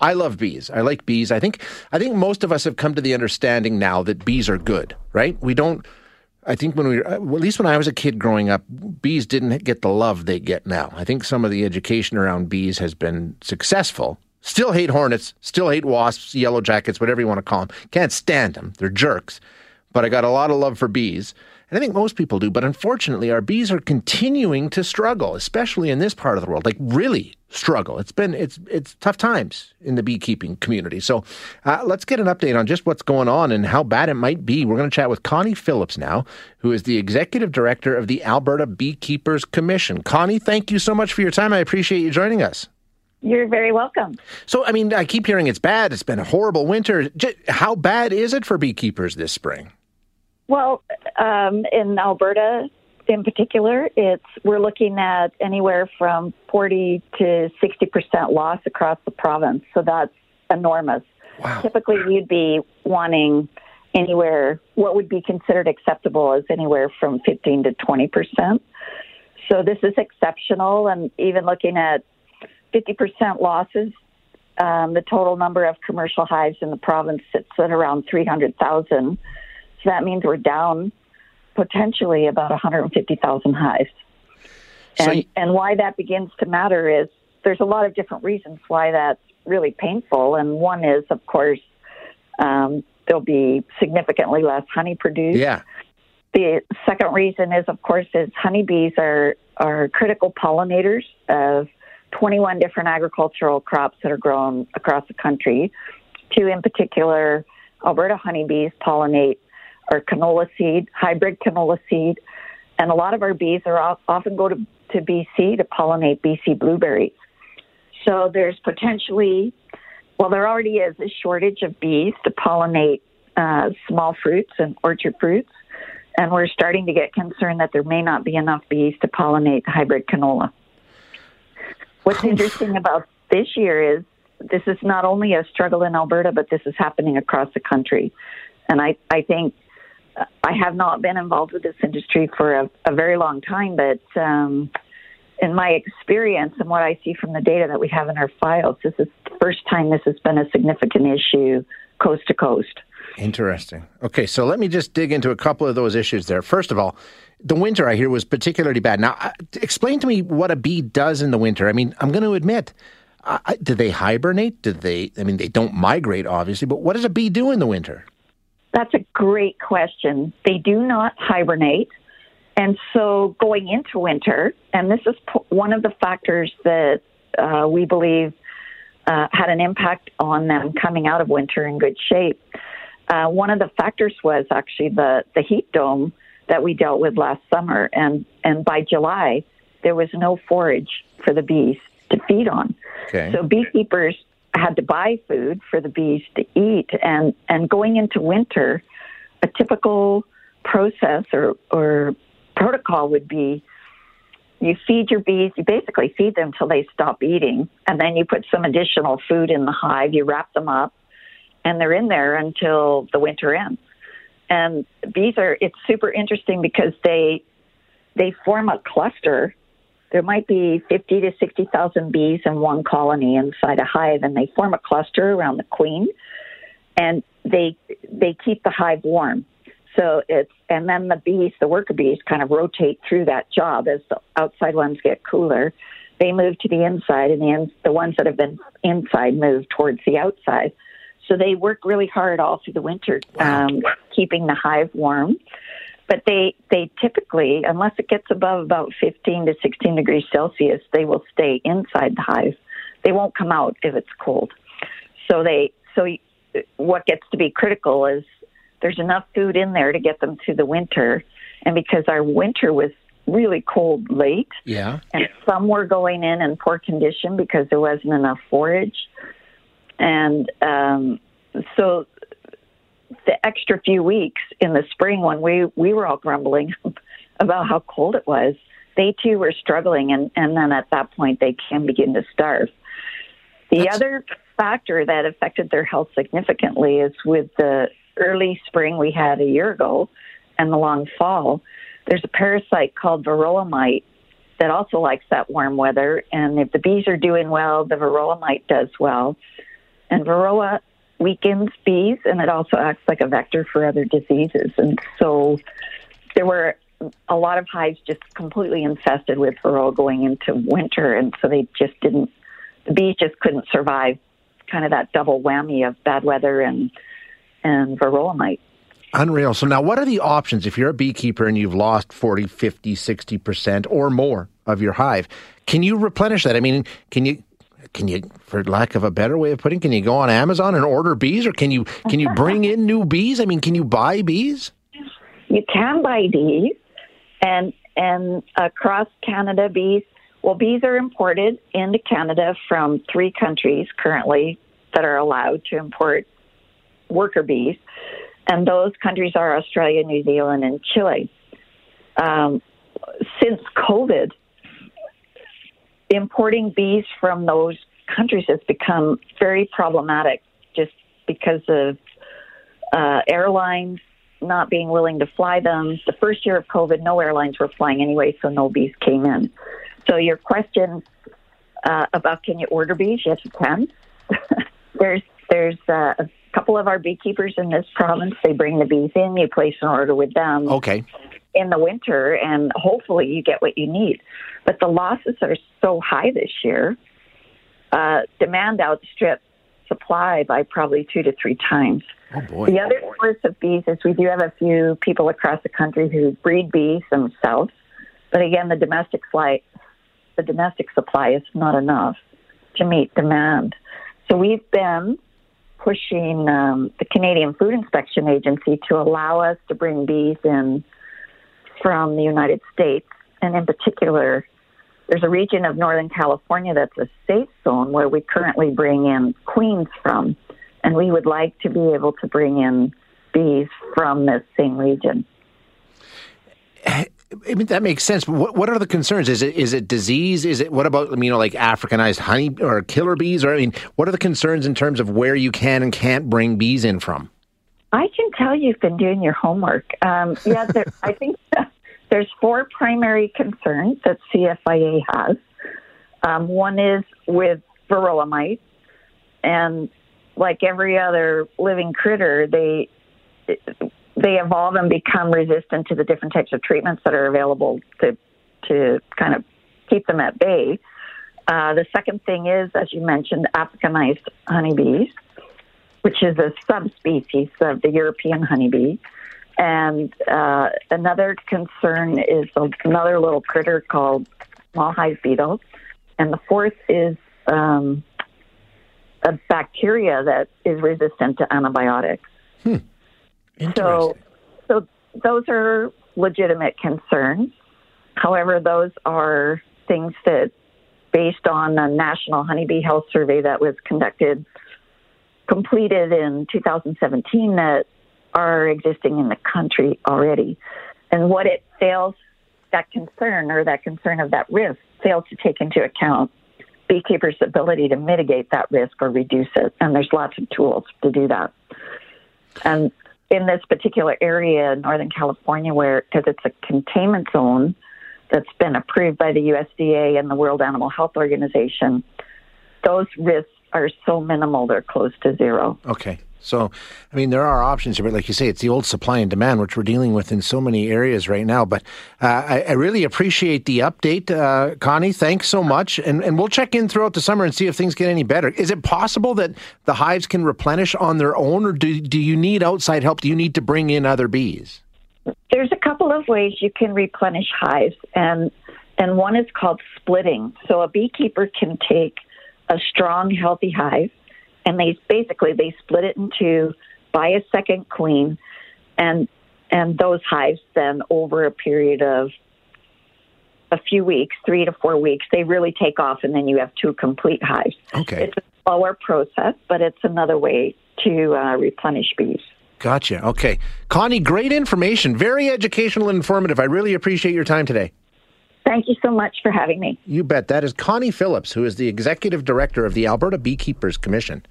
I love bees. I like bees. I think I think most of us have come to the understanding now that bees are good, right? We don't I think when we, uh, at least when I was a kid growing up, bees didn't get the love they get now. I think some of the education around bees has been successful. Still hate hornets, still hate wasps, yellow jackets, whatever you want to call them. Can't stand them. They're jerks. But I got a lot of love for bees. And I think most people do. But unfortunately, our bees are continuing to struggle, especially in this part of the world. Like really struggle. It's been it's it's tough times in the beekeeping community. So uh, let's get an update on just what's going on and how bad it might be. We're going to chat with Connie Phillips now, who is the executive director of the Alberta Beekeepers Commission. Connie, thank you so much for your time. I appreciate you joining us. You're very welcome. So, I mean, I keep hearing it's bad. It's been a horrible winter. How bad is it for beekeepers this spring? Well, um, in Alberta, in particular, it's we're looking at anywhere from 40 to 60 percent loss across the province. So that's enormous. Wow. Typically, you'd be wanting anywhere what would be considered acceptable is anywhere from 15 to 20 percent. So this is exceptional, and even looking at 50 percent losses, um, the total number of commercial hives in the province sits at around 300,000. So that means we're down potentially about 150,000 hives. And, so you- and why that begins to matter is there's a lot of different reasons why that's really painful. And one is, of course, um, there'll be significantly less honey produced. Yeah. The second reason is, of course, is honeybees are, are critical pollinators of 21 different agricultural crops that are grown across the country. Two in particular, Alberta honeybees pollinate our canola seed, hybrid canola seed, and a lot of our bees are often go to, to BC to pollinate BC blueberries. So there's potentially, well, there already is a shortage of bees to pollinate uh, small fruits and orchard fruits, and we're starting to get concerned that there may not be enough bees to pollinate hybrid canola. What's interesting about this year is this is not only a struggle in Alberta, but this is happening across the country. And I, I think I have not been involved with this industry for a, a very long time, but um, in my experience and what I see from the data that we have in our files, this is the first time this has been a significant issue coast to coast. Interesting. Okay, so let me just dig into a couple of those issues there. First of all, the winter I hear was particularly bad. Now, uh, explain to me what a bee does in the winter. I mean, I'm going to admit, uh, do they hibernate? Do they? I mean, they don't migrate, obviously, but what does a bee do in the winter? That's a great question. They do not hibernate. And so going into winter, and this is one of the factors that uh, we believe uh, had an impact on them coming out of winter in good shape. Uh, one of the factors was actually the, the heat dome that we dealt with last summer. And, and by July, there was no forage for the bees to feed on. Okay. So beekeepers had to buy food for the bees to eat. And, and going into winter, a typical process or, or protocol would be you feed your bees, you basically feed them till they stop eating, and then you put some additional food in the hive, you wrap them up, and they're in there until the winter ends. And bees are it's super interesting because they they form a cluster there might be 50 to 60,000 bees in one colony inside a hive, and they form a cluster around the queen, and they they keep the hive warm. So it's and then the bees, the worker bees, kind of rotate through that job as the outside ones get cooler. They move to the inside, and the in, the ones that have been inside move towards the outside. So they work really hard all through the winter, um, keeping the hive warm but they they typically unless it gets above about 15 to 16 degrees celsius they will stay inside the hive. They won't come out if it's cold. So they so what gets to be critical is there's enough food in there to get them through the winter. And because our winter was really cold late yeah. and some were going in in poor condition because there wasn't enough forage. And um, so the extra few weeks in the spring when we we were all grumbling about how cold it was, they too were struggling, and and then at that point they can begin to starve. The That's... other factor that affected their health significantly is with the early spring we had a year ago and the long fall. There's a parasite called varroa mite that also likes that warm weather, and if the bees are doing well, the varroa mite does well. And Varroa weakens bees, and it also acts like a vector for other diseases. And so there were a lot of hives just completely infested with Varroa going into winter, and so they just didn't. The bees just couldn't survive. Kind of that double whammy of bad weather and and Varroa mite. Unreal. So now what are the options if you're a beekeeper and you've lost 40, 50, 60% or more of your hive? Can you replenish that? I mean, can you can you for lack of a better way of putting it, can you go on Amazon and order bees or can you can you bring in new bees? I mean, can you buy bees? You can buy bees and and across Canada bees well bees are imported into Canada from three countries currently that are allowed to import worker bees and those countries are Australia, New Zealand, and Chile. Um, since COVID, importing bees from those countries has become very problematic just because of uh, airlines not being willing to fly them. The first year of COVID, no airlines were flying anyway, so no bees came in. So, your question uh, about can you order bees? Yes, you can. there's there's uh, a couple of our beekeepers in this province, they bring the bees in, you place an order with them. Okay. In the winter, and hopefully you get what you need. But the losses are so high this year, uh, demand outstrips supply by probably two to three times. Oh boy. The other source of bees is we do have a few people across the country who breed bees themselves, but again, the domestic supply, the domestic supply is not enough to meet demand. So we've been pushing um, the Canadian Food Inspection Agency to allow us to bring bees in from the United States. And in particular, there's a region of Northern California that's a safe zone where we currently bring in queens from. And we would like to be able to bring in bees from this same region. I mean, that makes sense. But what, what are the concerns? Is it is it disease? Is it what about you know like Africanized honey or killer bees? Or I mean, what are the concerns in terms of where you can and can't bring bees in from? I can tell you've been doing your homework. Um, yeah, there, I think there's four primary concerns that CFIA has. Um, one is with varroa mites, and like every other living critter, they they evolve and become resistant to the different types of treatments that are available to to kind of keep them at bay. Uh, the second thing is, as you mentioned, Africanized honeybees, which is a subspecies of the European honeybee. And uh, another concern is another little critter called small hive beetle. And the fourth is um, a bacteria that is resistant to antibiotics. Hmm. So, so those are legitimate concerns. However, those are things that, based on a national honeybee health survey that was conducted, completed in 2017, that are existing in the country already. And what it fails, that concern or that concern of that risk, fails to take into account beekeepers' ability to mitigate that risk or reduce it. And there's lots of tools to do that. And in this particular area in Northern California, where because it's a containment zone that's been approved by the USDA and the World Animal Health Organization, those risks are so minimal they're close to zero. Okay. So, I mean, there are options here, but like you say, it's the old supply and demand, which we're dealing with in so many areas right now. But uh, I, I, really appreciate the update, uh, Connie. Thanks so much. And, and we'll check in throughout the summer and see if things get any better. Is it possible that the hives can replenish on their own, or do, do you need outside help? Do you need to bring in other bees? There's a couple of ways you can replenish hives, and and one is called splitting. So a beekeeper can take a strong, healthy hive and they basically they split it in two, buy a second queen, and and those hives then over a period of a few weeks, three to four weeks, they really take off, and then you have two complete hives. Okay, it's a slower process, but it's another way to uh, replenish bees. Gotcha. Okay. Connie, great information. Very educational and informative. I really appreciate your time today. Thank you so much for having me. You bet. That is Connie Phillips, who is the Executive Director of the Alberta Beekeepers Commission.